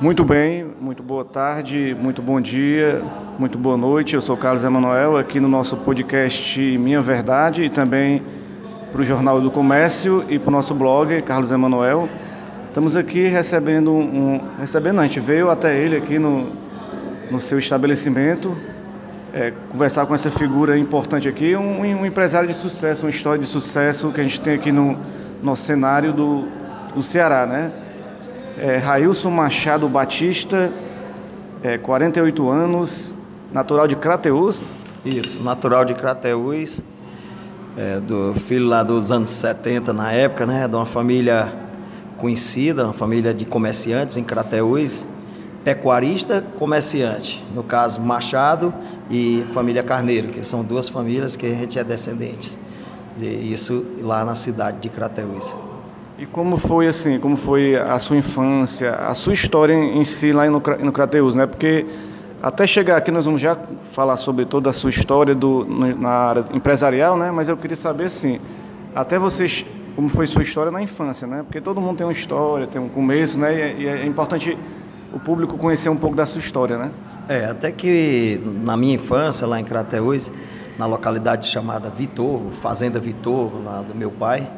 Muito bem, muito boa tarde, muito bom dia, muito boa noite. Eu sou Carlos Emanuel, aqui no nosso podcast Minha Verdade e também para o Jornal do Comércio e para o nosso blog, Carlos Emanuel. Estamos aqui recebendo um. Recebendo, a gente veio até ele aqui no, no seu estabelecimento, é, conversar com essa figura importante aqui, um, um, empresário de sucesso, uma história de sucesso que a gente tem aqui no nosso cenário do, do Ceará, né? É, Railson Machado Batista, é, 48 anos, natural de Crateús. Isso, natural de Crateús, é, do filho lá dos anos 70 na época, né? De uma família conhecida, uma família de comerciantes em Crateús, pecuarista, comerciante. No caso, Machado e família Carneiro, que são duas famílias que a gente é descendentes. Isso lá na cidade de Crateús. E como foi assim, como foi a sua infância, a sua história em si lá no, no Crateus, né? Porque até chegar aqui nós vamos já falar sobre toda a sua história do, na área empresarial, né? Mas eu queria saber assim, até vocês, como foi sua história na infância, né? Porque todo mundo tem uma história, tem um começo, né? E é, é importante o público conhecer um pouco da sua história, né? É, até que na minha infância lá em Crateus, na localidade chamada Vitor, Fazenda Vitor, lá do meu pai,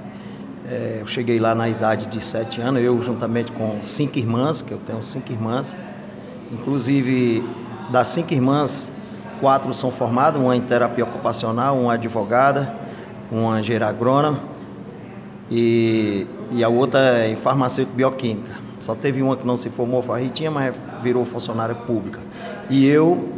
é, eu cheguei lá na idade de sete anos, eu juntamente com cinco irmãs, que eu tenho cinco irmãs. Inclusive, das cinco irmãs, quatro são formadas, uma em terapia ocupacional, uma advogada, uma geragrônoma e, e a outra em farmacêutico bioquímica. Só teve uma que não se formou, foi a Ritinha, mas virou funcionária pública. E eu,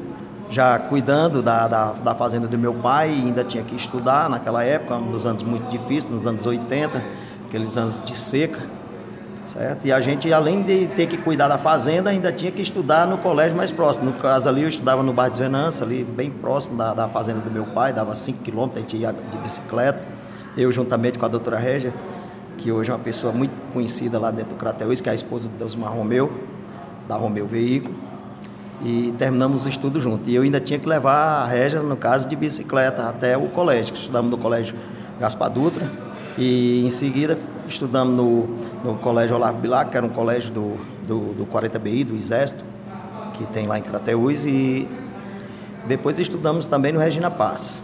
já cuidando da, da, da, fazenda do meu pai, ainda tinha que estudar naquela época, nos anos muito difíceis, nos anos 80, aqueles anos de seca, certo? E a gente, além de ter que cuidar da fazenda, ainda tinha que estudar no colégio mais próximo. No caso ali, eu estudava no bairro de Venança, ali bem próximo da, da fazenda do meu pai, dava 5 quilômetros, a gente ia de bicicleta, eu juntamente com a doutora Régia, que hoje é uma pessoa muito conhecida lá dentro do Crateus, que é a esposa do Deusmar Romeu, da Romeu Veículo e terminamos o estudo junto. E eu ainda tinha que levar a Régia, no caso, de bicicleta até o colégio. Estudamos no colégio Gaspar Dutra e em seguida estudamos no, no colégio Olavo Bilac, que era um colégio do, do, do 40BI, do Exército, que tem lá em Crateús e depois estudamos também no Regina Paz.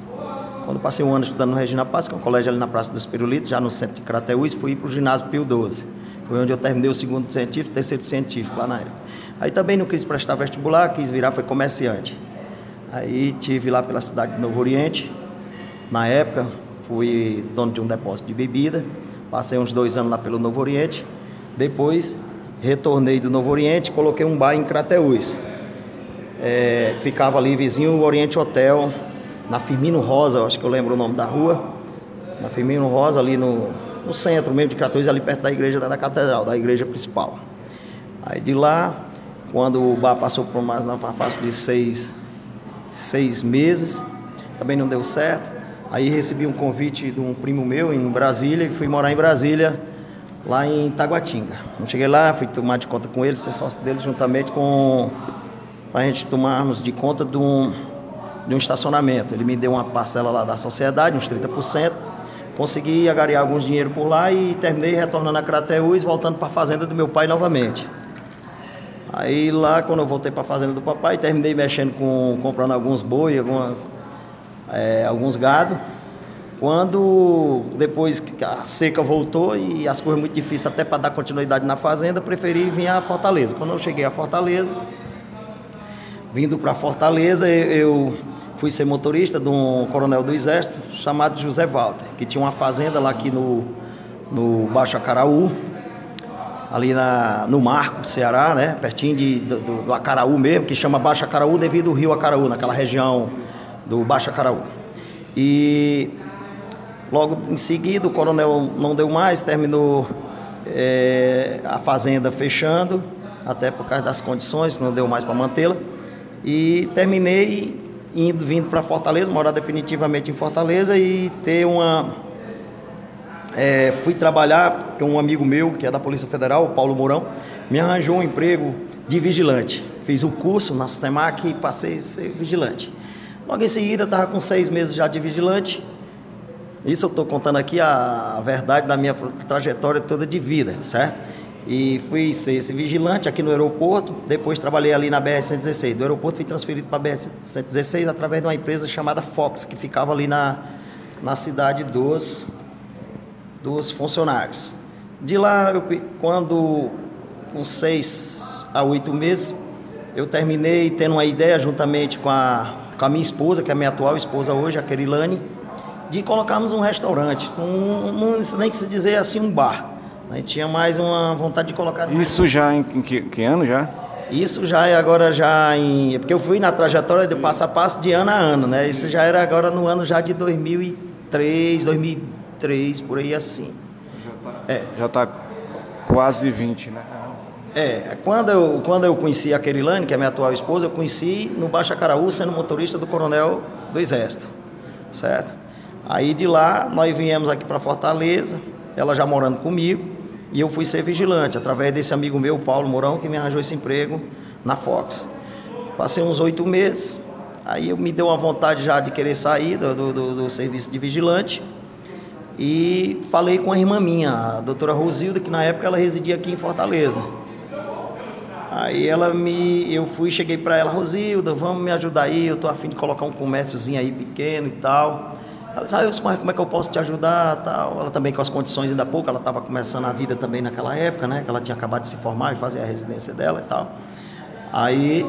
Quando passei um ano estudando no Regina Paz, que é um colégio ali na Praça dos Pirulitos, já no centro de Crateús, fui para o ginásio Pio 12. Foi onde eu terminei o segundo científico, terceiro científico lá na época. Aí também não quis prestar vestibular, quis virar, foi comerciante. Aí tive lá pela cidade de Novo Oriente. Na época, fui dono de um depósito de bebida. Passei uns dois anos lá pelo Novo Oriente. Depois, retornei do Novo Oriente, coloquei um bar em Crateús. É, ficava ali vizinho o Oriente Hotel, na Firmino Rosa, acho que eu lembro o nome da rua. Na Firmino Rosa, ali no, no centro mesmo de Crateús, ali perto da igreja da catedral, da igreja principal. Aí de lá quando o bar passou por mais na faixa de seis, seis meses, também não deu certo. Aí recebi um convite de um primo meu em Brasília e fui morar em Brasília, lá em Taguatinga. Quando cheguei lá, fui tomar de conta com ele, ser sócio dele, juntamente com. para a gente tomarmos de conta de um, de um estacionamento. Ele me deu uma parcela lá da sociedade, uns 30%. Consegui agariar alguns dinheiro por lá e terminei retornando a Crateús, voltando para a fazenda do meu pai novamente. Aí lá, quando eu voltei para a fazenda do papai, terminei mexendo com, comprando alguns boi, alguma, é, alguns gado. Quando, depois a seca voltou e as coisas muito difíceis até para dar continuidade na fazenda, preferi vir a Fortaleza. Quando eu cheguei a Fortaleza, vindo para Fortaleza, eu fui ser motorista de um coronel do Exército chamado José Walter, que tinha uma fazenda lá aqui no, no Baixo Acaraú, ali na, no Marco, Ceará, né? Pertinho de, do, do Acaraú mesmo, que chama Baixo Acaraú devido ao rio Acaraú, naquela região do Baixo Acaraú. E logo em seguida o coronel não deu mais, terminou é, a fazenda fechando, até por causa das condições, não deu mais para mantê-la. E terminei indo, vindo para Fortaleza, morar definitivamente em Fortaleza e ter uma é, fui trabalhar com um amigo meu, que é da Polícia Federal, o Paulo Mourão, me arranjou um emprego de vigilante. Fiz o um curso na SEMAC e passei a ser vigilante. Logo em seguida, estava com seis meses já de vigilante. Isso eu estou contando aqui a, a, verdade da minha trajetória toda de vida, certo? E fui ser esse vigilante aqui no aeroporto, depois trabalhei ali na BR-116. Do aeroporto fui transferido para a BR-116 através de uma empresa chamada Fox, que ficava ali na, na cidade dos, dos funcionários. De lá, eu, quando com seis a oito meses, eu terminei tendo uma ideia juntamente com a, com a minha esposa, que é a minha atual esposa hoje, a Kerilane, de colocarmos um restaurante, um, um, nem que se dizer assim, um bar. A gente tinha mais uma vontade de colocar. Isso já em, em que, que, ano já? Isso já é agora já em. É porque eu fui na trajetória de passo a passo de ano a ano, né? Isso já era agora no ano já de 2003, 2003, por aí assim. Já está é. quase 20, né? É, quando eu, quando eu conheci a Kerilane, que é minha atual esposa, eu conheci no Baixa Caraú, sendo motorista do coronel do Exército, certo? Aí de lá, nós viemos aqui para Fortaleza, ela já morando comigo, e eu fui ser vigilante, através desse amigo meu, Paulo Mourão, que me arranjou esse emprego na Fox. Passei uns oito meses, aí eu me deu uma vontade já de querer sair do, do, do serviço de vigilante, e falei com a irmã minha, a doutora Rosilda, que na época ela residia aqui em Fortaleza. Aí ela me, eu fui, cheguei para ela, Rosilda, vamos me ajudar aí, eu tô afim de colocar um comérciozinho aí pequeno e tal. Ela disse, ah, mas como é que eu posso te ajudar? Tal. Ela também com as condições ainda pouco, ela estava começando a vida também naquela época, né? Que ela tinha acabado de se formar e fazer a residência dela e tal. Aí,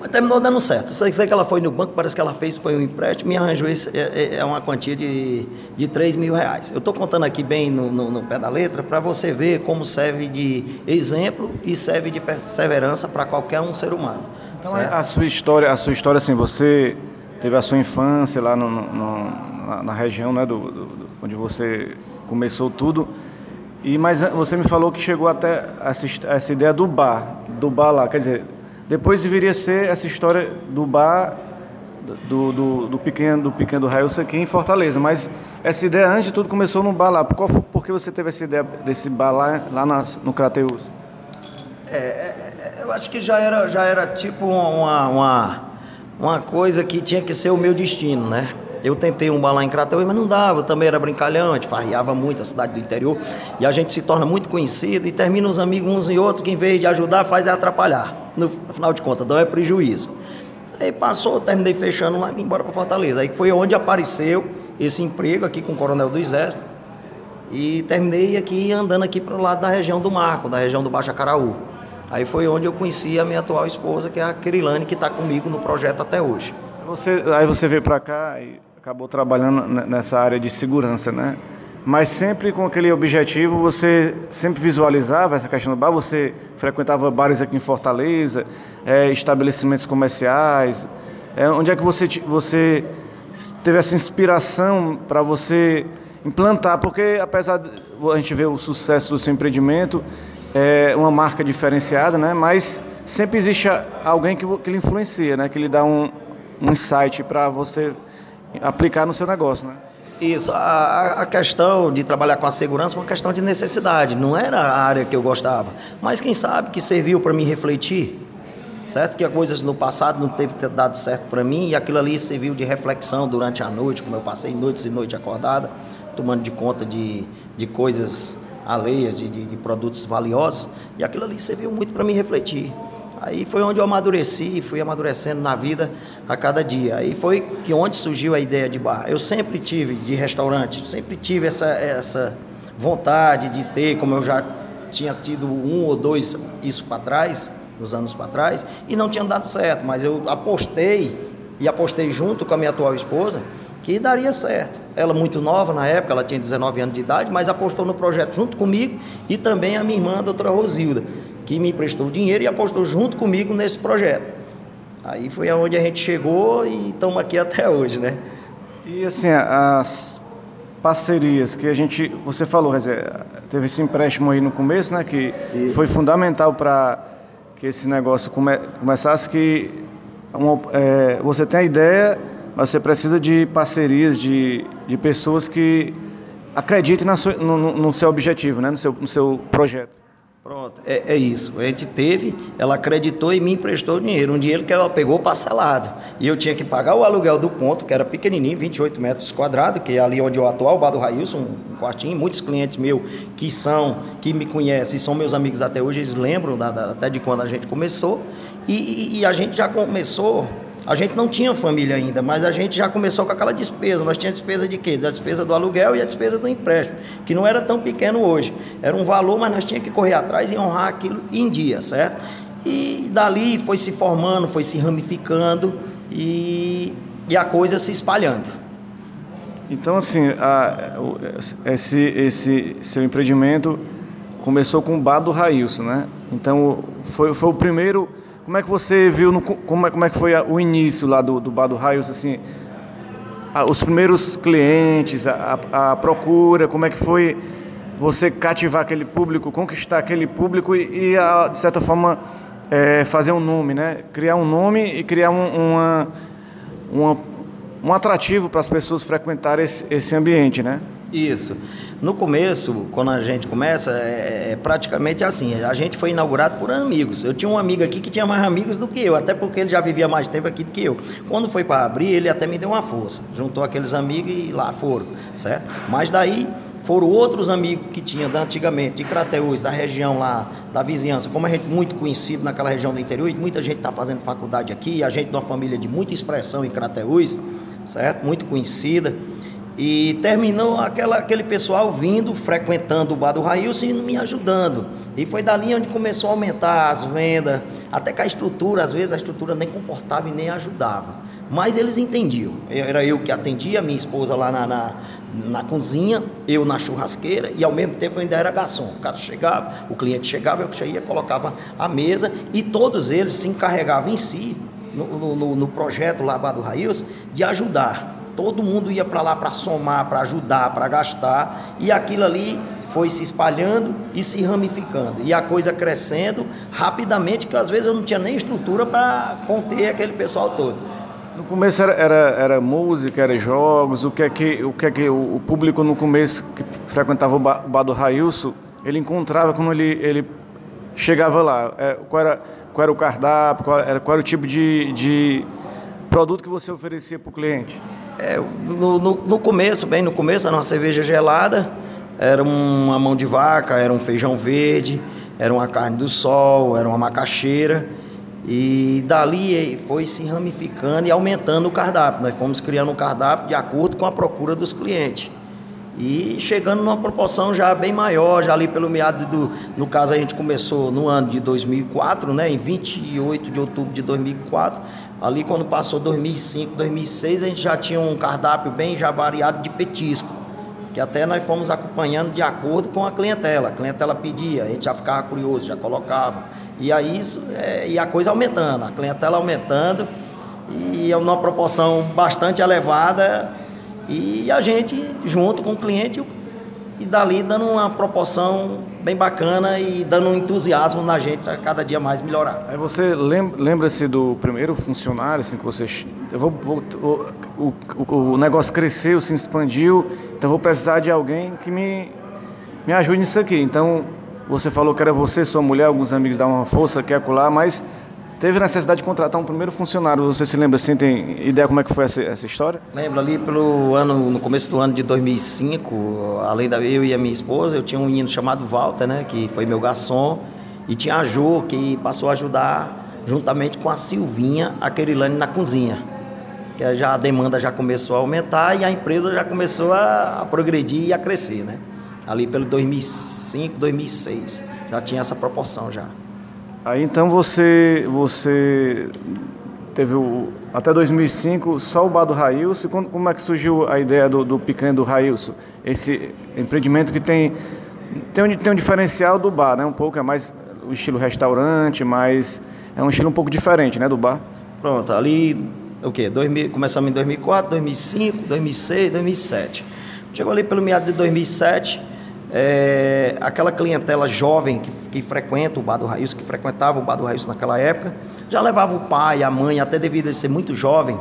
mas terminou dando certo. Sei, sei que ela foi no banco, parece que ela fez, foi um empréstimo e arranjou esse, é, é, é uma quantia de, de 3 mil reais. Eu estou contando aqui bem no, no, no pé da letra para você ver como serve de exemplo e serve de perseverança para qualquer um ser humano. Então certo? a sua história, a sua história assim, você teve a sua infância lá no, no, na, na, região né, do, do, onde você começou tudo. E mas você me falou que chegou até essa, essa ideia do bar, do bar lá, quer dizer, depois deveria ser essa história do bar do, do, do pequeno do pequeno Railson aqui em Fortaleza, mas essa ideia antes de tudo começou no bar lá. Qual, por que você teve essa ideia desse bar lá, lá na, no Crateus? É, é, é, eu acho que já era, já era tipo uma, uma uma coisa que tinha que ser o meu destino, né? Eu tentei um lá em Crateús, mas não dava, eu também era brincalhão, a gente farriava muito a cidade do interior, e a gente se torna muito conhecido e termina os amigos uns e outros, que em vez de ajudar, faz é atrapalhar. No final de contas, não é prejuízo. Aí passou, terminei fechando lá e vim embora para Fortaleza. Aí foi onde apareceu esse emprego aqui com o Coronel do Exército. E terminei aqui andando aqui para o lado da região do Marco, da região do Baixo Acaraú. Aí foi onde eu conheci a minha atual esposa, que é a Kerilane, que está comigo no projeto até hoje. Você, aí você veio para cá e acabou trabalhando nessa área de segurança, né? Mas sempre com aquele objetivo, você sempre visualizava essa questão do bar, você frequentava bares aqui em Fortaleza, é, estabelecimentos comerciais. É, onde é que você, você teve essa inspiração para você implantar? Porque apesar de a gente ver o sucesso do seu empreendimento, é uma marca diferenciada, né? Mas sempre existe alguém que, que lhe influencia, né? Que lhe dá um, um insight para você aplicar no seu negócio, né? Isso, a, a, questão de trabalhar com a segurança foi uma questão de necessidade, não era a área que eu gostava, mas quem sabe que serviu para me refletir, certo? Que coisas no passado não teve dado certo para mim e aquilo ali serviu de reflexão durante a noite, como eu passei noites e noites acordada, tomando de conta de, de coisas alheias de, de, de produtos valiosos, e aquilo ali serviu muito para me refletir. Aí foi onde eu amadureci, fui amadurecendo na vida a cada dia. Aí foi que onde surgiu a ideia de bar. Eu sempre tive de restaurante, sempre tive essa, essa vontade de ter, como eu já tinha tido um ou dois isso para trás, nos anos para trás, e não tinha dado certo, mas eu apostei e apostei junto com a minha atual esposa que daria certo. Ela muito nova na época, ela tinha 19 anos de idade, mas apostou no projeto junto comigo e também a minha irmã, a doutora Rosilda, que me emprestou dinheiro e apostou junto comigo nesse projeto. Aí foi aonde a gente chegou e estamos aqui até hoje, né? E assim, as parcerias que a gente, você falou, teve esse empréstimo aí no começo, né, que Isso. foi fundamental para que esse negócio come, começasse, que uma, é, você tem a ideia mas você precisa de parcerias, de, de pessoas que acreditem na sua, no, no, seu objetivo, né? no, seu, no seu projeto. Pronto, é, é, isso. A gente teve, ela acreditou e me emprestou dinheiro. Um dinheiro que ela pegou parcelado. E eu tinha que pagar o aluguel do ponto, que era pequenininho, 28 metros quadrados, que é ali onde eu atual, o Bar do Railson, um quartinho. Muitos clientes meus que são, que me conhecem são meus amigos até hoje, eles lembram da, da, até de quando a gente começou. E, e, e a gente já começou a gente não tinha família ainda, mas a gente já começou com aquela despesa. Nós tínhamos despesa de quê? Da despesa do aluguel e a despesa do empréstimo, que não era tão pequeno hoje. Era um valor, mas nós tínhamos que correr atrás e honrar aquilo em dia, certo? E dali foi se formando, foi se ramificando e, e a coisa se espalhando. Então, assim, a, esse, esse seu empreendimento começou com o bar do Railson, né? Então, foi, foi o primeiro como é que você viu, no, como, é, como é que foi o início lá do, do Bar do Raios, assim, os primeiros clientes, a, a, a, procura, como é que foi você cativar aquele público, conquistar aquele público e, e a, de certa forma, é, fazer um nome, né? Criar um nome e criar um, uma, uma, um atrativo para as pessoas frequentarem esse, esse ambiente, né? Isso. No começo, quando a gente começa, é, é, praticamente assim. A gente foi inaugurado por amigos. Eu tinha um amigo aqui que tinha mais amigos do que eu, até porque ele já vivia mais tempo aqui do que eu. Quando foi para abrir, ele até me deu uma força. Juntou aqueles amigos e lá foram, certo? Mas daí foram outros amigos que tinha antigamente, de Crateús, da região lá, da vizinhança. Como a gente muito conhecido naquela região do interior, e muita gente está fazendo faculdade aqui, a gente de uma família de muita expressão em Crateús, certo? Muito conhecida. E terminou aquela, aquele pessoal vindo, frequentando o bar do Railson e me ajudando. E foi dali onde começou a aumentar as vendas, até que a estrutura, às vezes a estrutura nem comportava e nem ajudava. Mas eles entendiam. Era eu que atendia, minha esposa lá na, na, na cozinha, eu na churrasqueira, e ao mesmo tempo ainda era garçom. O cara chegava, o cliente chegava, eu ia, colocava a mesa, e todos eles se encarregavam em si, no, no, no projeto lá do Railson, de ajudar todo mundo ia para lá para somar, para ajudar, para gastar, e aquilo ali foi se espalhando e se ramificando, e a coisa crescendo rapidamente, que às vezes eu não tinha nem estrutura para conter aquele pessoal todo. No começo era, era, era, música, era jogos, o que é que o, que é que o, público no começo que frequentava o bar, o bar do Railson, ele encontrava quando ele, ele chegava lá, é, qual, era, qual era o cardápio, qual era, qual era o tipo de, de produto que você oferecia para o cliente? É, no, no, no, começo, bem no começo, era uma cerveja gelada, era uma mão de vaca, era um feijão verde, era uma carne do sol, era uma macaxeira. E dali foi se ramificando e aumentando o cardápio. Nós fomos criando um cardápio de acordo com a procura dos clientes. E chegando numa proporção já bem maior, já ali pelo meado do. No caso, a gente começou no ano de 2004, né, em 28 de outubro de 2004 Ali quando passou 2005, 2006, a gente já tinha um cardápio bem já variado de petisco, que até nós fomos acompanhando de acordo com a clientela. A clientela pedia, a gente já ficava curioso, já colocava. E aí isso, é, e a coisa aumentando, a clientela aumentando, e é uma proporção bastante elevada, e a gente, junto com o cliente, e dali dando uma proporção bem bacana e dando um entusiasmo na gente a cada dia mais melhorar. Aí você lembra-se do primeiro funcionário, assim, que você... Eu vou, vou o, o, o, negócio cresceu, se expandiu, então vou precisar de alguém que me, me ajude nisso aqui. Então, você falou que era você, sua mulher, alguns amigos dar uma força, quer acular, mas teve necessidade de contratar um primeiro funcionário. Você se lembra assim, tem ideia como é que foi essa, essa história? Lembro ali pelo ano, no começo do ano de 2005, além da eu e a minha esposa, eu tinha um menino chamado Walter, né, que foi meu garçom, e tinha a Jo, que passou a ajudar juntamente com a Silvinha, a Querilane na cozinha. Que já a demanda já começou a aumentar e a empresa já começou a, a progredir e a crescer, né? Ali pelo 2005, 2006, já tinha essa proporção já. Aí então você, você teve o, até 2005 só o bar do Railson. Como é que surgiu a ideia do, do picanha do Railson? Esse empreendimento que tem, tem, um, tem um diferencial do bar, né? Um pouco é mais o estilo restaurante, mas é um estilo um pouco diferente, né, do bar. Pronto, ali o? 2000, começamos em 2004, 2005, 2006, 2007. Chegou ali pelo meado de 2007 é, aquela clientela jovem que, que, frequenta o Bar do Raíssa, que frequentava o Bar do Raíssa naquela época, já levava o pai, a mãe, até devido a ser muito jovem,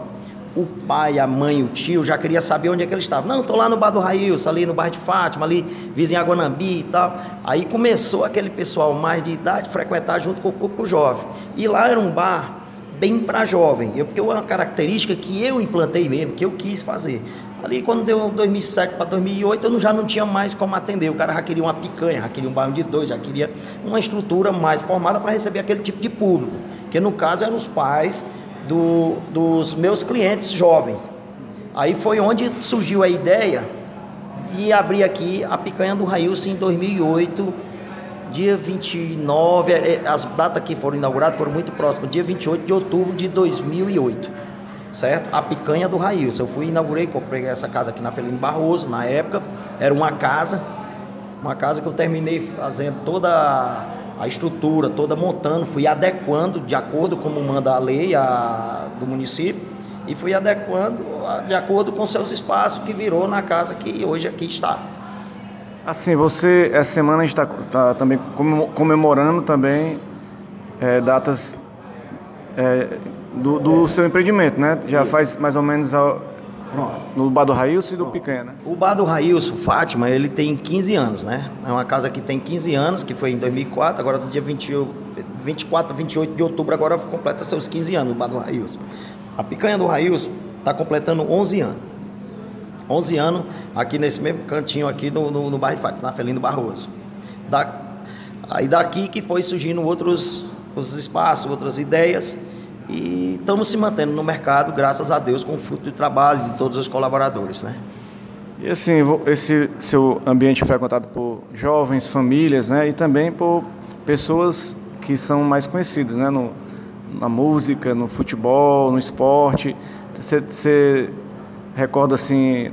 o pai, a mãe, o tio já queria saber onde é que ele estava. Não, estou lá no bar do Raílson, ali no bar de Fátima, ali vizinho Aguanambi e tal. Aí começou aquele pessoal mais de idade frequentar junto com o público jovem. E lá era um bar bem para jovem, eu, porque é uma característica que eu implantei mesmo, que eu quis fazer. Ali quando deu 2007 para 2008, eu já não tinha mais como atender. O cara já queria uma picanha, já queria um bairro de dois, já queria uma estrutura mais formada para receber aquele tipo de público. Que no caso eram os pais do, dos meus clientes jovens. Aí foi onde surgiu a ideia de abrir aqui a picanha do Railson em 2008, dia 29. É, é, as datas que foram inauguradas foram muito próximas, dia 28 de outubro de 2008 certo? A picanha do Raílson. Eu fui, inaugurei, comprei essa casa aqui na Felino Barroso, na época, era uma casa, uma casa que eu terminei fazendo toda a estrutura, toda montando, fui adequando de acordo como manda a lei a, do município e fui adequando de acordo com seus espaços que virou na casa que hoje aqui está. Assim, você, essa semana a gente está tá também comemorando também é, datas é, do, do seu empreendimento, né? Já Isso. faz mais ou menos a, no Bar do Railson e do Picanha, né? O Bar do Railson, Fátima, ele tem 15 anos, né? É uma casa que tem 15 anos, que foi em 2004, agora no dia 20, 24, 28 de outubro, agora completa seus 15 anos o Bar do Railson. A Picanha do Railson está completando 11 anos. 11 anos aqui nesse mesmo cantinho aqui no, no, no bairro de Fátima, na Felino Barroso. Da, aí daqui que foi surgindo outros os espaços, outras ideias, e estamos se mantendo no mercado, graças a Deus, com o fruto do trabalho de todos os colaboradores, né? E assim, esse seu ambiente frequentado por jovens, famílias, né? E também por pessoas que são mais conhecidas, né? No, na música, no futebol, no esporte. Você recorda, assim,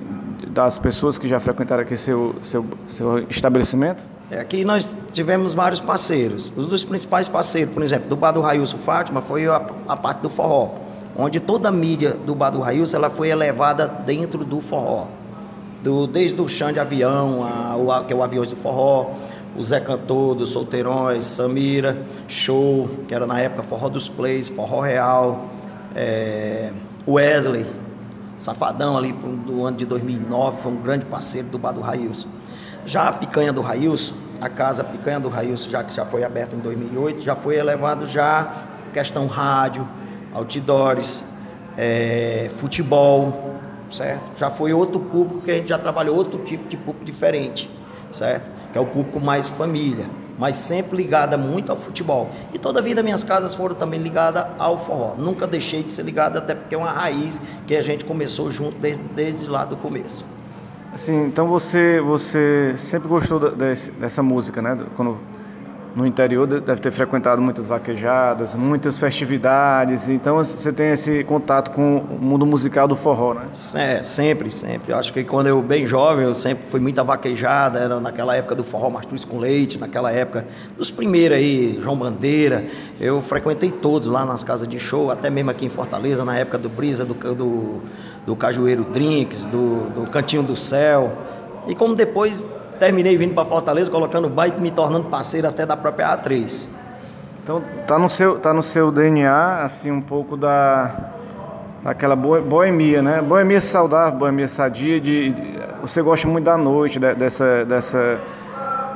das pessoas que já frequentaram aqui seu, seu, seu estabelecimento? É, aqui nós tivemos vários parceiros. Um dos principais parceiros, por exemplo, do Bar do Railson Fátima foi a, a, parte do forró, onde toda a mídia do Bar do Railson ela foi elevada dentro do forró. Do, desde o chão de avião, a, o, que é o avião do forró, o Zé Cantor, dos Solteirões, Samira, Show, que era na época Forró dos Plays, Forró Real, é, Wesley, Safadão ali do ano de 2009, foi um grande parceiro do Bar do Railson. Já a picanha do Railson, a casa Picanha do Railson, já que já foi aberta em 2008, já foi elevado já questão rádio, outdoors, é, futebol, certo? Já foi outro público que a gente já trabalhou, outro tipo de público diferente, certo? Que é o público mais família, mas sempre ligada muito ao futebol. E toda a vida minhas casas foram também ligadas ao forró. Nunca deixei de ser ligada, até porque é uma raiz que a gente começou junto desde, desde lá do começo. Assim, então você você sempre gostou desse, dessa música, né? Quando no interior deve ter frequentado muitas vaquejadas, muitas festividades, então você tem esse contato com o mundo musical do forró, né? É, sempre, sempre. Eu acho que quando eu bem jovem, eu sempre fui muita vaquejada, era naquela época do forró Mastruz com Leite, naquela época dos primeiros aí, João Bandeira, eu frequentei todos lá nas casas de show, até mesmo aqui em Fortaleza, na época do Brisa, do, do, do Cajueiro Drinks, do, do Cantinho do Céu, e como depois terminei vindo para Fortaleza, colocando bike, me tornando parceiro até da própria A3. Então tá no seu, tá no seu DNA assim um pouco da daquela boemia, né? Boemia saudável, boemia sadia, de, de você gosta muito da noite, de, dessa dessa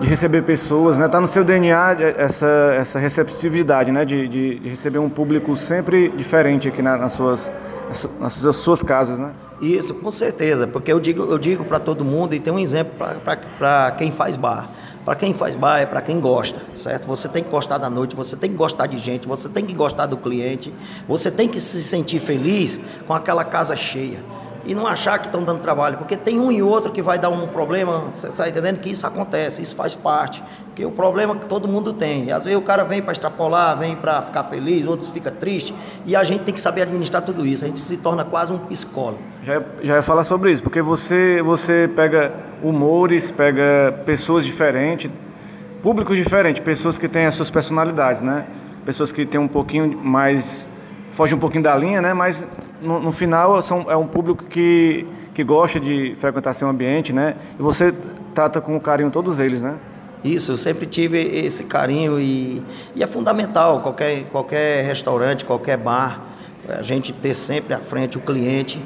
de receber pessoas, né? Tá no seu DNA essa essa receptividade, né? De, de, de receber um público sempre diferente aqui na, nas suas nas suas casas, né? Isso, com certeza, porque eu digo, eu digo para todo mundo e tem um exemplo para quem faz bar. Para quem faz bar é para quem gosta, certo? Você tem que gostar da noite, você tem que gostar de gente, você tem que gostar do cliente, você tem que se sentir feliz com aquela casa cheia e não achar que estão dando trabalho, porque tem um e outro que vai dar um problema, você está entendendo que isso acontece, isso faz parte, que o problema que todo mundo tem. E às vezes o cara vem para extrapolar, vem para ficar feliz, outros fica triste, e a gente tem que saber administrar tudo isso. A gente se torna quase um psicólogo. Já, já ia falar sobre isso, porque você você pega humores, pega pessoas diferentes, públicos diferentes, pessoas que têm as suas personalidades, né? Pessoas que têm um pouquinho mais foge um pouquinho da linha, né? Mas no, no final são, é um público que, que gosta de frequentar seu ambiente, né? E você trata com carinho todos eles, né? Isso, eu sempre tive esse carinho e, e é fundamental. Qualquer, qualquer restaurante, qualquer bar, A gente ter sempre à frente o cliente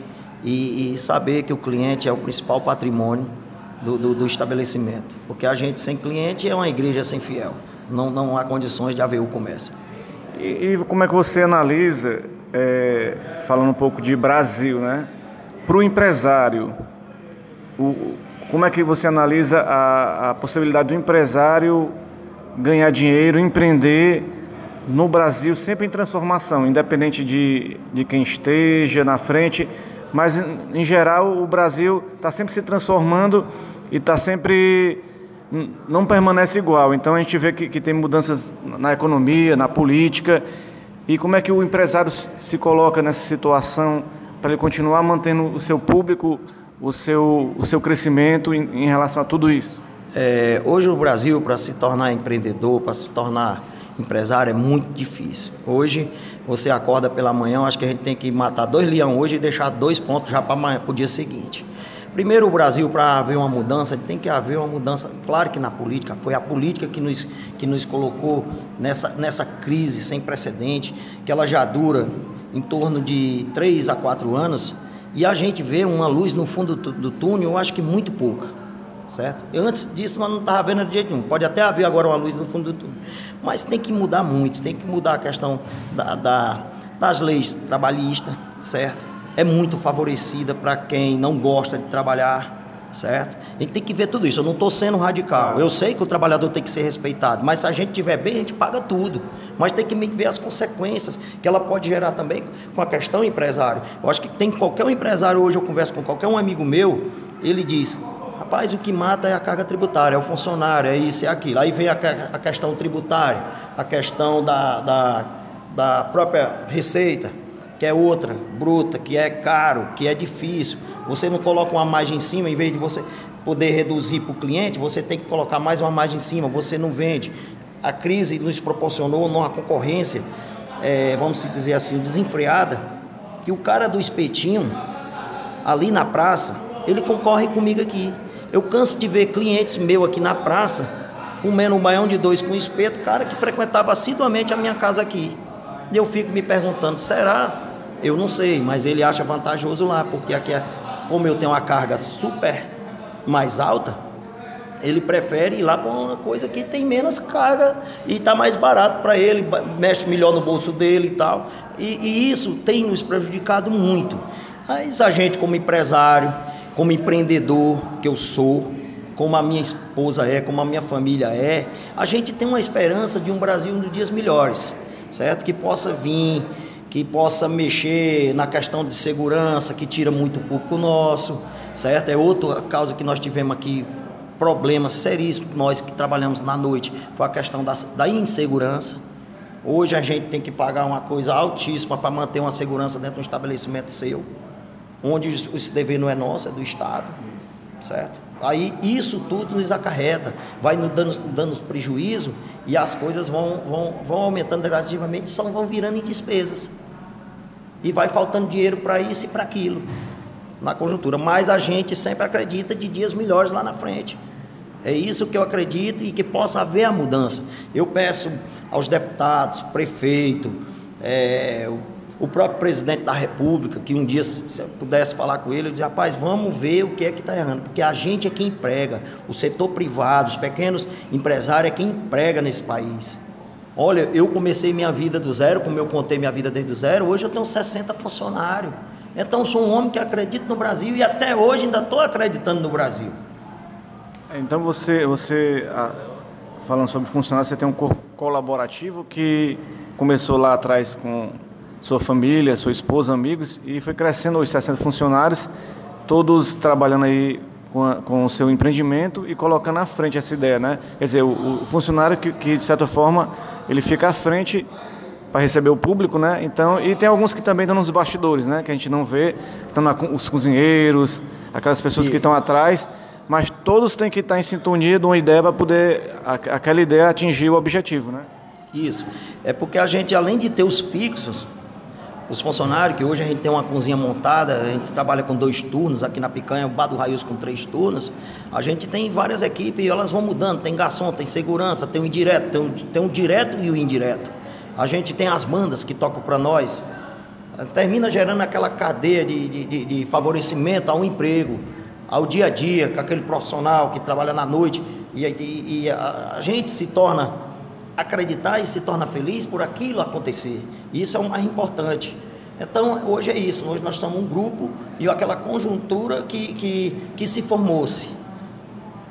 e, e saber que o cliente é o principal patrimônio do, do, do, estabelecimento. Porque a gente sem cliente é uma igreja sem fiel. Não, não há condições de haver o comércio. E, e como é que você analisa, é, falando um pouco de Brasil, né? Para o empresário, como é que você analisa a, a possibilidade do empresário ganhar dinheiro, empreender no Brasil sempre em transformação, independente de, de quem esteja na frente, mas em, em geral o Brasil está sempre se transformando e está sempre não permanece igual. Então a gente vê que, que tem mudanças na economia, na política. E como é que o empresário se coloca nessa situação para ele continuar mantendo o seu público, o seu, o seu crescimento em, em relação a tudo isso? É, hoje o Brasil, para se tornar empreendedor, para se tornar empresário, é muito difícil. Hoje você acorda pela manhã, acho que a gente tem que matar dois leões hoje e deixar dois pontos já para o dia seguinte. Primeiro, o Brasil, para haver uma mudança, tem que haver uma mudança, claro que na política, foi a política que nos, que nos colocou nessa, nessa crise sem precedente, que ela já dura em torno de três a quatro anos, e a gente vê uma luz no fundo do, túnel, eu acho que muito pouca, certo? Antes disso, nós não estava vendo de jeito nenhum. Pode até haver agora uma luz no fundo do túnel, mas tem que mudar muito, tem que mudar a questão da, da das leis trabalhistas, certo? É muito favorecida para quem não gosta de trabalhar, certo? A gente tem que ver tudo isso. Eu não estou sendo radical. Eu sei que o trabalhador tem que ser respeitado, mas se a gente estiver bem, a gente paga tudo. Mas tem que ver as consequências que ela pode gerar também com a questão empresário. Eu acho que tem qualquer um empresário hoje, eu converso com qualquer um amigo meu, ele diz: rapaz, o que mata é a carga tributária, é o funcionário, é isso, é aquilo. Aí vem a, a questão tributária, a questão da, da, da própria receita que é outra, bruta, que é caro, que é difícil. Você não coloca uma margem em cima, em vez de você poder reduzir para o cliente, você tem que colocar mais uma margem em cima, você não vende. A crise nos proporcionou uma concorrência, é, vamos dizer assim, desenfreada, que o cara do espetinho, ali na praça, ele concorre comigo aqui. Eu canso de ver clientes meus aqui na praça, comendo um baião de dois com espeto, cara que frequentava assiduamente a minha casa aqui. E eu fico me perguntando, será eu não sei, mas ele acha vantajoso lá, porque aqui, é, como eu tenho uma carga super mais alta, ele prefere ir lá para uma coisa que tem menos carga e está mais barato para ele, mexe melhor no bolso dele e tal. E, e, isso tem nos prejudicado muito. Mas a gente, como empresário, como empreendedor que eu sou, como a minha esposa é, como a minha família é, a gente tem uma esperança de um Brasil nos dias melhores, certo? Que possa vir que possa mexer na questão de segurança, que tira muito público nosso, certo? É outra causa que nós tivemos aqui, problemas seríssimos, nós que trabalhamos na noite, foi a questão da, da insegurança. Hoje a gente tem que pagar uma coisa altíssima para manter uma segurança dentro de um estabelecimento seu, onde esse dever não é nosso, é do Estado, certo? Aí isso tudo nos acarreta, vai nos dando, dando prejuízo e as coisas vão, vão, vão aumentando gradativamente, só vão virando em despesas. E vai faltando dinheiro para isso e para aquilo na conjuntura. Mas a gente sempre acredita de dias melhores lá na frente. É isso que eu acredito e que possa haver a mudança. Eu peço aos deputados, prefeito, é, o próprio presidente da República, que um dia, se eu pudesse falar com ele, eu dizia, rapaz, vamos ver o que é que está errando, porque a gente é quem emprega, o setor privado, os pequenos empresários é quem emprega nesse país. Olha, eu comecei minha vida do zero, como eu contei minha vida desde o zero, hoje eu tenho 60 funcionários. Então sou um homem que acredita no Brasil e até hoje ainda estou acreditando no Brasil. Então você, você falando sobre funcionário, você tem um corpo colaborativo que começou lá atrás com sua família, sua esposa, amigos, e foi crescendo os 60 funcionários, todos trabalhando aí com, a, com o seu empreendimento e colocando à frente essa ideia, né? Quer dizer, o, o funcionário que, que, de certa forma, ele fica à frente para receber o público, né? Então, e tem alguns que também estão nos bastidores, né? Que a gente não vê, estão na, os cozinheiros, aquelas pessoas Isso. que estão atrás, mas todos têm que estar em sintonia de uma ideia para poder a, aquela ideia atingir o objetivo, né? Isso. É porque a gente, além de ter os fixos, os funcionários, que hoje a gente tem uma cozinha montada, a gente trabalha com dois turnos, aqui na Picanha, o Bar do Raios com três turnos, a gente tem várias equipes e elas vão mudando, tem garçom, tem segurança, tem o indireto, tem o, tem o direto e o indireto. A gente tem as bandas que tocam para nós, termina gerando aquela cadeia de, de, de, favorecimento ao emprego, ao dia a dia, com aquele profissional que trabalha na noite, e, e, e a, a gente se torna acreditar e se torna feliz por aquilo acontecer. Isso é o mais importante. Então, hoje é isso. Hoje nós somos um grupo e aquela conjuntura que, que, que se formou-se.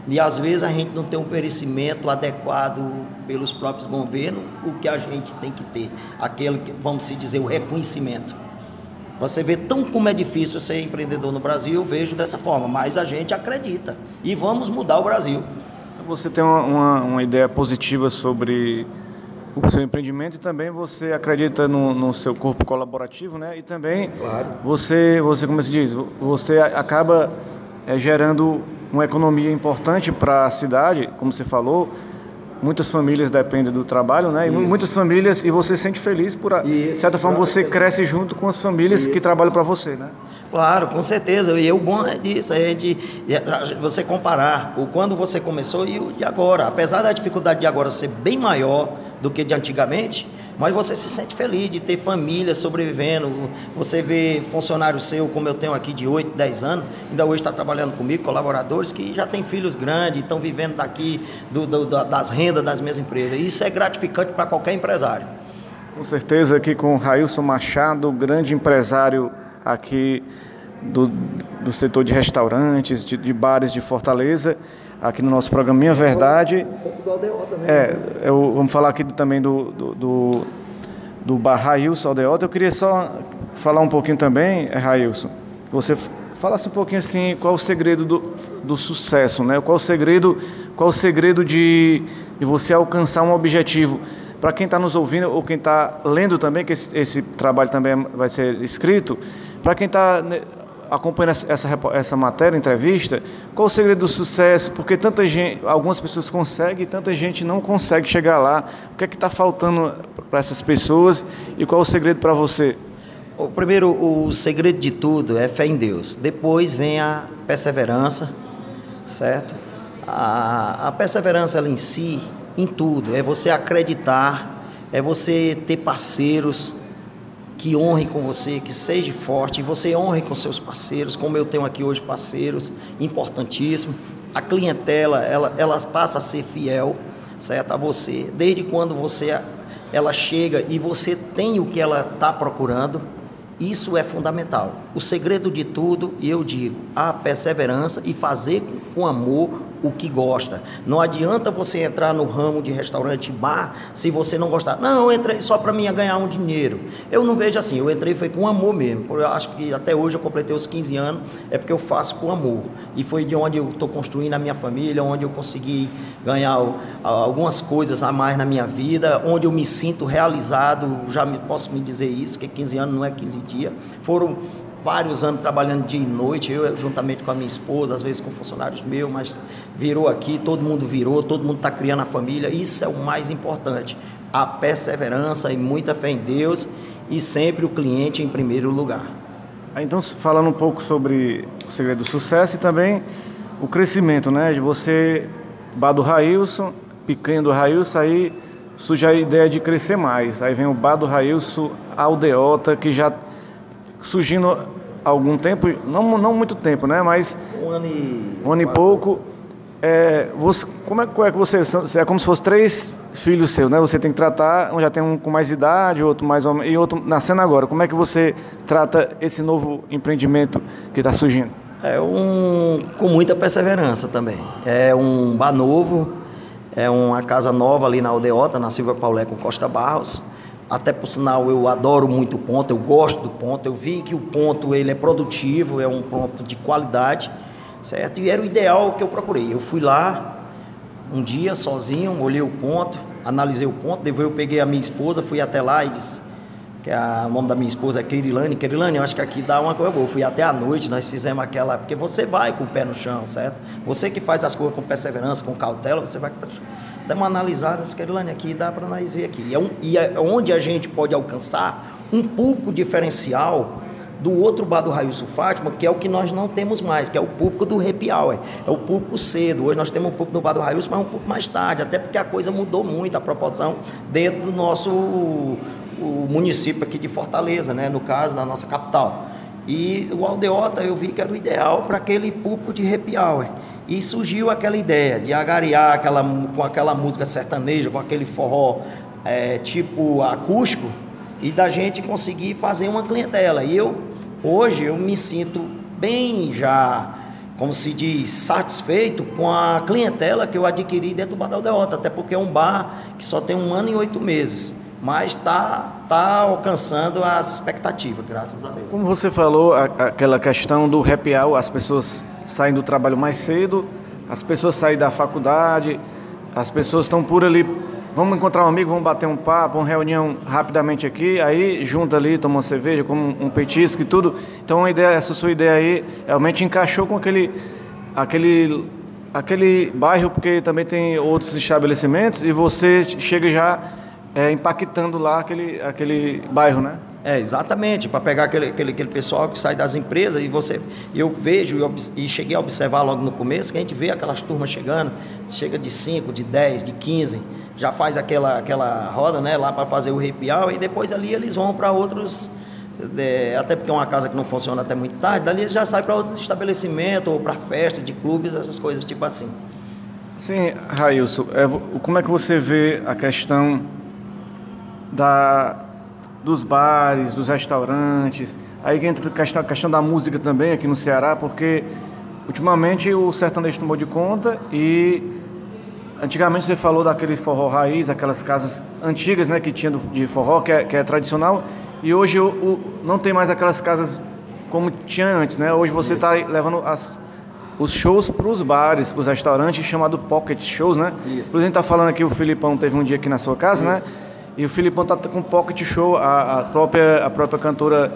E às vezes a gente não tem um merecimento adequado pelos próprios governos, o que a gente tem que ter, aquele que, vamos se dizer, o reconhecimento. Você vê tão como é difícil ser empreendedor no Brasil, eu vejo dessa forma, mas a gente acredita e vamos mudar o Brasil. Você tem uma, uma, uma ideia positiva sobre o seu empreendimento e também você acredita no, no, seu corpo colaborativo, né? E também claro. você, você como se diz, você acaba é, gerando uma economia importante para a cidade, como você falou. Muitas famílias dependem do trabalho, né? E muitas famílias, e você se sente feliz por. De certa forma, você cresce junto com as famílias Isso. que trabalham para você, né? Claro, com certeza. E o bom é disso, é de você comparar o quando você começou e o de agora. Apesar da dificuldade de agora ser bem maior do que de antigamente, mas você se sente feliz de ter família sobrevivendo. Você vê funcionário seu, como eu tenho aqui de 8, 10 anos, ainda hoje está trabalhando comigo, colaboradores que já têm filhos grandes, estão vivendo daqui do, do, das rendas das minhas empresas. Isso é gratificante para qualquer empresário. Com certeza, aqui com o Railson Machado, grande empresário aqui do, do setor de restaurantes, de, de bares de Fortaleza aqui no nosso programa Minha Verdade. É, eu, vamos falar aqui também do, do, do, do Bar Railson Aldeota. Eu queria só falar um pouquinho também, é, Railson, que você falasse um pouquinho assim, qual o segredo do, do sucesso, né? Qual o segredo, qual o segredo de, de você alcançar um objetivo? Para quem está nos ouvindo ou quem está lendo também, que esse, esse trabalho também vai ser escrito, para quem está né, acompanhando essa, essa matéria, entrevista, qual o segredo do sucesso? Porque tanta gente, algumas pessoas conseguem, tanta gente não consegue chegar lá. O que é que está faltando para essas pessoas e qual o segredo para você? O primeiro, o segredo de tudo é fé em Deus. Depois vem a perseverança, certo? A, a perseverança ela em si, em tudo, é você acreditar, é você ter parceiros, que honre com você, que seja forte, você honre com seus parceiros, como eu tenho aqui hoje parceiros, importantíssimo. A clientela, ela, ela passa a ser fiel, certo, a você, desde quando você ela chega e você tem o que ela está procurando, isso é fundamental. O segredo de tudo, e eu digo, a perseverança e fazer com amor o que gosta. Não adianta você entrar no ramo de restaurante bar se você não gostar. Não, eu entrei só para mim ganhar um dinheiro. Eu não vejo assim, eu entrei foi com amor mesmo. Eu acho que até hoje eu completei os 15 anos, é porque eu faço com amor. E foi de onde eu estou construindo a minha família, onde eu consegui ganhar algumas coisas a mais na minha vida, onde eu me sinto realizado, já posso me dizer isso, que 15 anos não é 15 dias. Foram vários anos trabalhando dia e noite, eu juntamente com a minha esposa, às vezes com funcionários meus, mas virou aqui, todo mundo virou, todo mundo está criando a família, isso é o mais importante. A perseverança e muita fé em Deus e sempre o cliente em primeiro lugar. Então, falando um pouco sobre o segredo do sucesso e também o crescimento, né? De você, bar do Railson, picanha do Railson, aí surge a ideia de crescer mais. Aí vem o bar do Railson, Aldeota, que já surgindo há algum tempo, não, não muito tempo, né? Mas um ano e, um ano e pouco. É, você, como é, como é que você é como se fosse três filhos seus, né? Você tem que tratar, um já tem um com mais idade, outro mais e outro nascendo agora. Como é que você trata esse novo empreendimento que está surgindo? É um com muita perseverança também. É um bar novo, é uma casa nova ali na Aldeota, na Silva Paulé com Costa Barros. Até por sinal, eu adoro muito o ponto, eu gosto do ponto. Eu vi que o ponto ele é produtivo, é um ponto de qualidade, certo? E era o ideal que eu procurei. Eu fui lá um dia sozinho, olhei o ponto, analisei o ponto, depois eu peguei a minha esposa, fui até lá e disse que a, o nome da minha esposa é Querilane. Querilane, eu acho que aqui dá uma coisa boa. Eu fui até à noite, nós fizemos aquela. Porque você vai com o pé no chão, certo? Você que faz as coisas com perseverança, com cautela, você vai com o pé no chão. Dá uma analisada, disse, Querilane, aqui dá para nós ver aqui. E, é um, e é onde a gente pode alcançar um público diferencial do outro bar do Railson Fátima, que é o que nós não temos mais, que é o público do happy hour, é o público cedo. Hoje nós temos um público no bar do Railson, mas um pouco mais tarde, até porque a coisa mudou muito, a proporção dentro do nosso o município aqui de Fortaleza, né? no caso, da nossa capital. E o Aldeota eu vi que era o ideal para aquele público de happy hour. E surgiu aquela ideia de agariar aquela, com aquela música sertaneja, com aquele forró é, tipo acústico, e da gente conseguir fazer uma clientela. E eu, hoje, eu me sinto bem já, como se diz, satisfeito com a clientela que eu adquiri dentro do Bar da Aldeota, até porque é um bar que só tem um ano e oito meses mas está tá alcançando as expectativas, graças a Deus. Como você falou, a, aquela questão do happy hour, as pessoas saem do trabalho mais cedo, as pessoas saem da faculdade, as pessoas estão por ali, vamos encontrar um amigo, vamos bater um papo, uma reunião rapidamente aqui, aí junta ali, toma uma cerveja, como um petisco e tudo. Então a ideia, essa sua ideia aí realmente encaixou com aquele, aquele, aquele bairro, porque também tem outros estabelecimentos e você chega já é, impactando lá aquele, aquele bairro, né? É, exatamente, para pegar aquele, aquele, aquele pessoal que sai das empresas e você, eu vejo e, e cheguei a observar logo no começo que a gente vê aquelas turmas chegando, chega de 5, de 10, de 15, já faz aquela, aquela roda né, lá para fazer o repial e depois ali eles vão para outros, é, até porque é uma casa que não funciona até muito tarde, dali eles já saem para outros estabelecimentos ou para festa de clubes, essas coisas tipo assim. Sim, Railson, é, como é que você vê a questão da, dos bares, dos restaurantes. Aí entra a questão, da música também aqui no Ceará, porque ultimamente o sertanejo tomou de conta e antigamente você falou daquele forró raiz, aquelas casas antigas né, que tinha de forró, que é, que é tradicional, e hoje o, o, não tem mais aquelas casas como tinha antes, né? Hoje você está levando as, os shows para os bares, para os restaurantes, chamado pocket shows, né? Isso. Inclusive a gente está falando aqui, o Filipão teve um dia aqui na sua casa, né? Isso. né? E o Filipão tá com pocket show, a, a, própria, a própria cantora,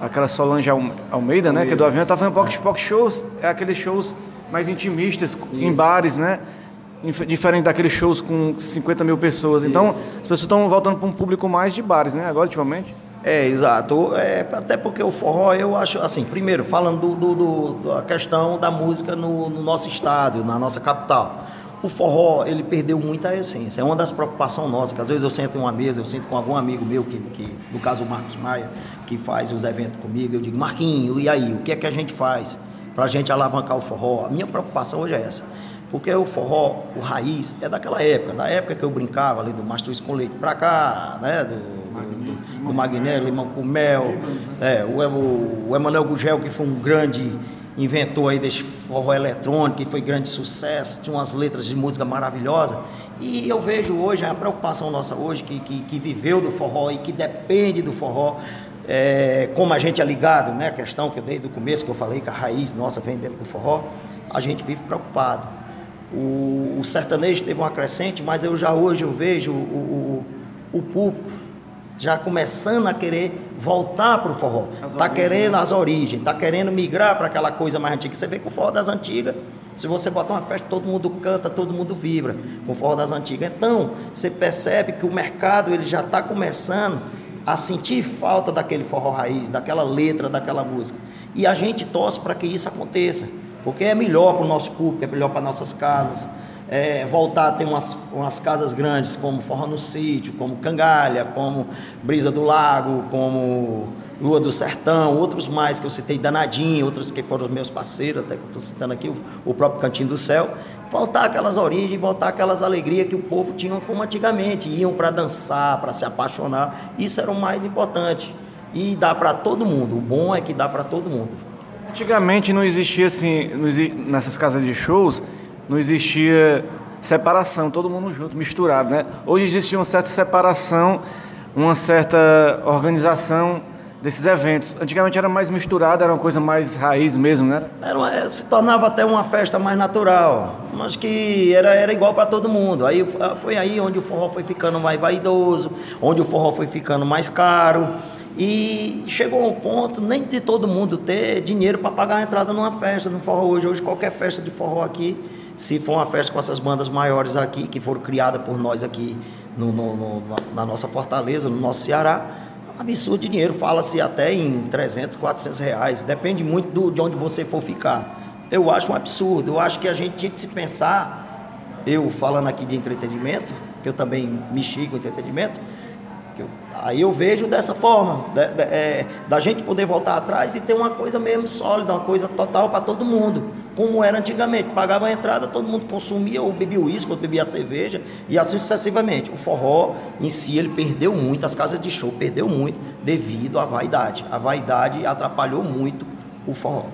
aquela Solange Almeida, Almeida, né, que é do avião, tá fazendo pocket, é. pocket shows, é aqueles shows mais intimistas, Isso. em bares, né? Diferente daqueles shows com 50 mil pessoas. Então, Isso. as pessoas estão voltando para um público mais de bares, né, agora, ultimamente. É, exato. É, até porque o forró, eu acho, assim, primeiro, falando do, do, do da questão da música no, no nosso estado, na nossa capital o forró ele perdeu muita essência. É uma das preocupações nossas, que às vezes eu sento em uma mesa, eu sinto com algum amigo meu, que, que no caso o Marcos Maia, que faz os eventos comigo, eu digo, Marquinho, e aí, o que é que a gente faz para a gente alavancar o forró? A minha preocupação hoje é essa. Porque o forró, o raiz, é daquela época, da época que eu brincava ali do Mastruz com leite para cá, né? Do, do, Magné, limão com mel, é, o, o Emanuel Gugel, que foi um grande inventou aí desse forró eletrônico, que foi grande sucesso, tinha umas letras de música maravilhosa. E eu vejo hoje, a preocupação nossa hoje, que, que, que viveu do forró e que depende do forró, é, como a gente é ligado, né, a questão que eu dei do começo, que eu falei que a raiz nossa vem dentro do forró, a gente vive preocupado. O, o sertanejo teve uma crescente, mas eu já hoje eu vejo o, o, o público já começando a querer voltar para o forró. Está querendo né? as origens, está querendo migrar para aquela coisa mais antiga. Você vê que o forró das antigas, se você botar uma festa, todo mundo canta, todo mundo vibra com o forró das antigas. Então, você percebe que o mercado ele já está começando a sentir falta daquele forró raiz, daquela letra, daquela música. E a gente torce para que isso aconteça, porque é melhor para o nosso público, é melhor para nossas casas é, voltar a ter umas, umas casas grandes como Forró no Sítio, como Cangalha, como Brisa do Lago, como Lua do Sertão, outros mais que eu citei, Danadinho, outros que foram os meus parceiros, até que eu estou citando aqui, o, o, próprio Cantinho do Céu. Voltar aquelas origens, voltar aquelas alegrias que o povo tinha como antigamente, iam para dançar, para se apaixonar, isso era o mais importante. E dá para todo mundo, o bom é que dá para todo mundo. Antigamente não existia assim, nessas casas de shows, não existia separação, todo mundo junto, misturado, né? Hoje existe uma certa separação, uma certa organização desses eventos. Antigamente era mais misturado, era uma coisa mais raiz mesmo, né? Era se tornava até uma festa mais natural, mas que era, era igual para todo mundo. Aí foi aí onde o forró foi ficando mais vaidoso, onde o forró foi ficando mais caro. E chegou um ponto nem de todo mundo ter dinheiro para pagar a entrada numa festa no forró hoje. Hoje qualquer festa de forró aqui se for uma festa com essas bandas maiores aqui, que foram criadas por nós aqui no, no, no, na nossa fortaleza, no nosso Ceará, absurdo de dinheiro, fala-se até em 300, 400 reais, depende muito do, de onde você for ficar. Eu acho um absurdo, eu acho que a gente tinha que se pensar, eu falando aqui de entretenimento, que eu também mexi com entretenimento, eu, aí eu vejo dessa forma, de, é, da gente poder voltar atrás e ter uma coisa mesmo sólida, uma coisa total para todo mundo, como era antigamente. Pagava a entrada, todo mundo consumia ou bebia uísque, ou bebia cerveja, e assim sucessivamente. O forró em si, ele perdeu muito, as casas de show perdeu muito devido à vaidade. A vaidade atrapalhou muito o forró.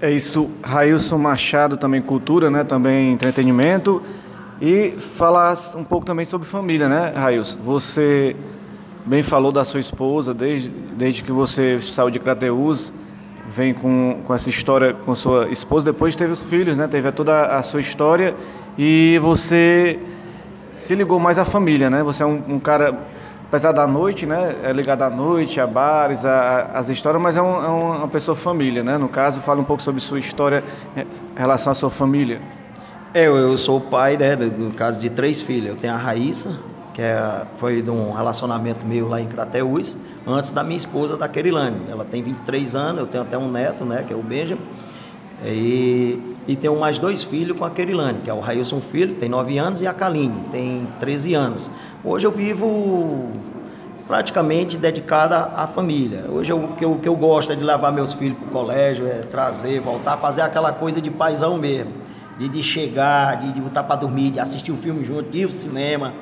É isso, Railson Machado, também cultura, né? também entretenimento. E falar um pouco também sobre família, né, Rails? Você bem falou da sua esposa, desde, desde que você saiu de Crateus, vem com, com essa história com sua esposa, depois teve os filhos, né? Teve toda a sua história e você se ligou mais à família, né? Você é um, um cara, apesar da noite, né? É ligado à noite, a bares, a, as histórias, mas é, um, é uma pessoa família, né? No caso, fala um pouco sobre sua história em relação à sua família. Eu, eu sou pai, né, no caso de três filhas. Eu tenho a Raíssa, que é, foi de um relacionamento meu lá em Crateús, antes da minha esposa, da Kerilane. Ela tem 23 anos, eu tenho até um neto, né, que é o Benjamin. E, e tenho mais dois filhos com a Kerilane, que é o Railson Filho, tem 9 anos, e a Kaline, tem 13 anos. Hoje eu vivo praticamente dedicada à família. Hoje o que eu, que eu gosto é de levar meus filhos para o colégio, é trazer, voltar, fazer aquela coisa de paisão mesmo de, de chegar, de, de botar para dormir, de assistir o filme junto, de ir ao cinema,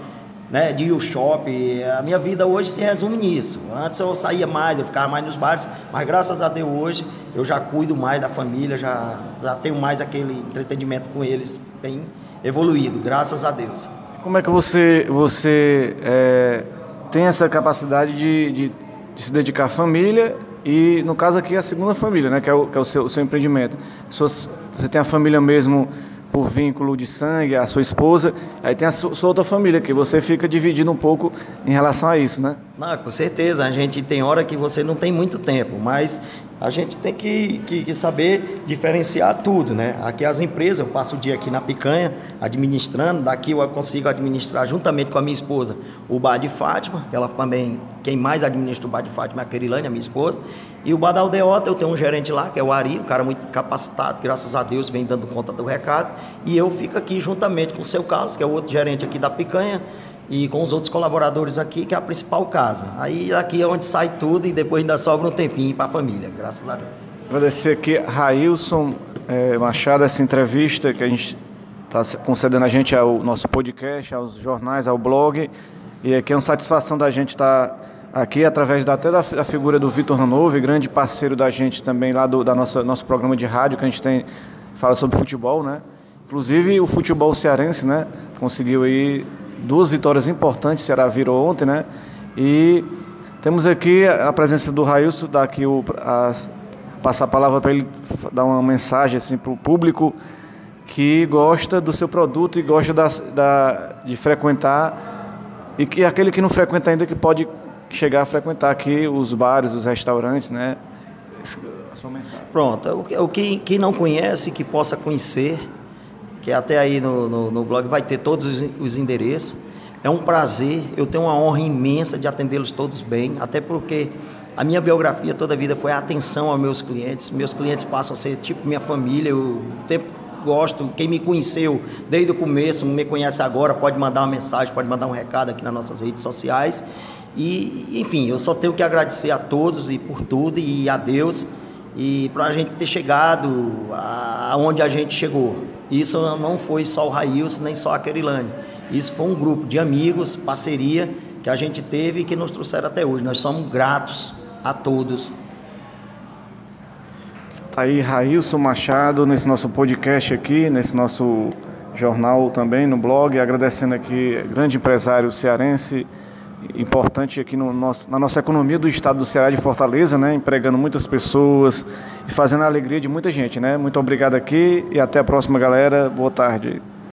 né, de ir ao shopping. A minha vida hoje se resume nisso. Antes eu saía mais, eu ficava mais nos bares, mas graças a Deus hoje eu já cuido mais da família, já, já tenho mais aquele entretenimento com eles bem evoluído, graças a Deus. Como é que você, você é, tem essa capacidade de, de, de se dedicar à família e, no caso aqui, a segunda família, né, que é o, que é o, seu, o seu empreendimento. Suas, você tem a família mesmo por vínculo de sangue, a sua esposa, aí tem a sua, sua outra família, que você fica dividindo um pouco em relação a isso, né? Não, com certeza. A gente tem hora que você não tem muito tempo, mas a gente tem que, que, que, saber diferenciar tudo, né? Aqui as empresas, eu passo o dia aqui na picanha administrando, daqui eu consigo administrar juntamente com a minha esposa o bar de Fátima, ela também, quem mais administra o bar de Fátima é a Kerilane, a minha esposa, e o bar da Aldeota, eu tenho um gerente lá, que é o Ari, um cara muito capacitado, graças a Deus vem dando conta do recado, e eu fico aqui juntamente com o seu Carlos, que é o outro gerente aqui da picanha, e com os outros colaboradores aqui, que é a principal casa. Aí aqui é onde sai tudo e depois ainda sobra um tempinho para a família, graças a Deus. Agradecer aqui Railson é, Machado essa entrevista que a gente está concedendo a gente ao nosso podcast, aos jornais, ao blog. E aqui é uma satisfação da gente estar tá aqui através da, até da, da figura do Vitor Ranove, grande parceiro da gente também lá do da nossa, nosso programa de rádio que a gente tem fala sobre futebol, né? Inclusive o futebol cearense, né? Conseguiu aí duas vitórias importantes, o Ceará virou ontem, né? E temos aqui a presença do Railson, daqui o, a, passar a palavra para ele dar uma mensagem assim, para o público que gosta do seu produto e gosta da, da, de frequentar e que aquele que não frequenta ainda que pode chegar a frequentar aqui os bares, os restaurantes, né? A sua mensagem. Pronto, o que, quem não conhece, que possa conhecer, que até aí no, no, no blog vai ter todos os, os endereços. É um prazer, eu tenho uma honra imensa de atendê-los todos bem, até porque a minha biografia toda a vida foi a atenção aos meus clientes. Meus clientes passam a ser tipo minha família. Eu tempo gosto, quem me conheceu desde o começo, me conhece agora, pode mandar uma mensagem, pode mandar um recado aqui nas nossas redes sociais. E, enfim, eu só tenho que agradecer a todos e por tudo e a Deus e para a gente ter chegado aonde a gente chegou. Isso não foi só o Raílson, nem só a Kerilane. Isso foi um grupo de amigos, parceria que a gente teve e que nos trouxeram até hoje. Nós somos gratos a todos. Tá aí Raílson Machado nesse nosso podcast aqui, nesse nosso jornal também, no blog, agradecendo aqui grande empresário cearense, importante aqui no nosso, na nossa economia do estado do Ceará de Fortaleza, né, empregando muitas pessoas e fazendo a alegria de muita gente, né? Muito obrigado aqui e até a próxima, galera. Boa tarde.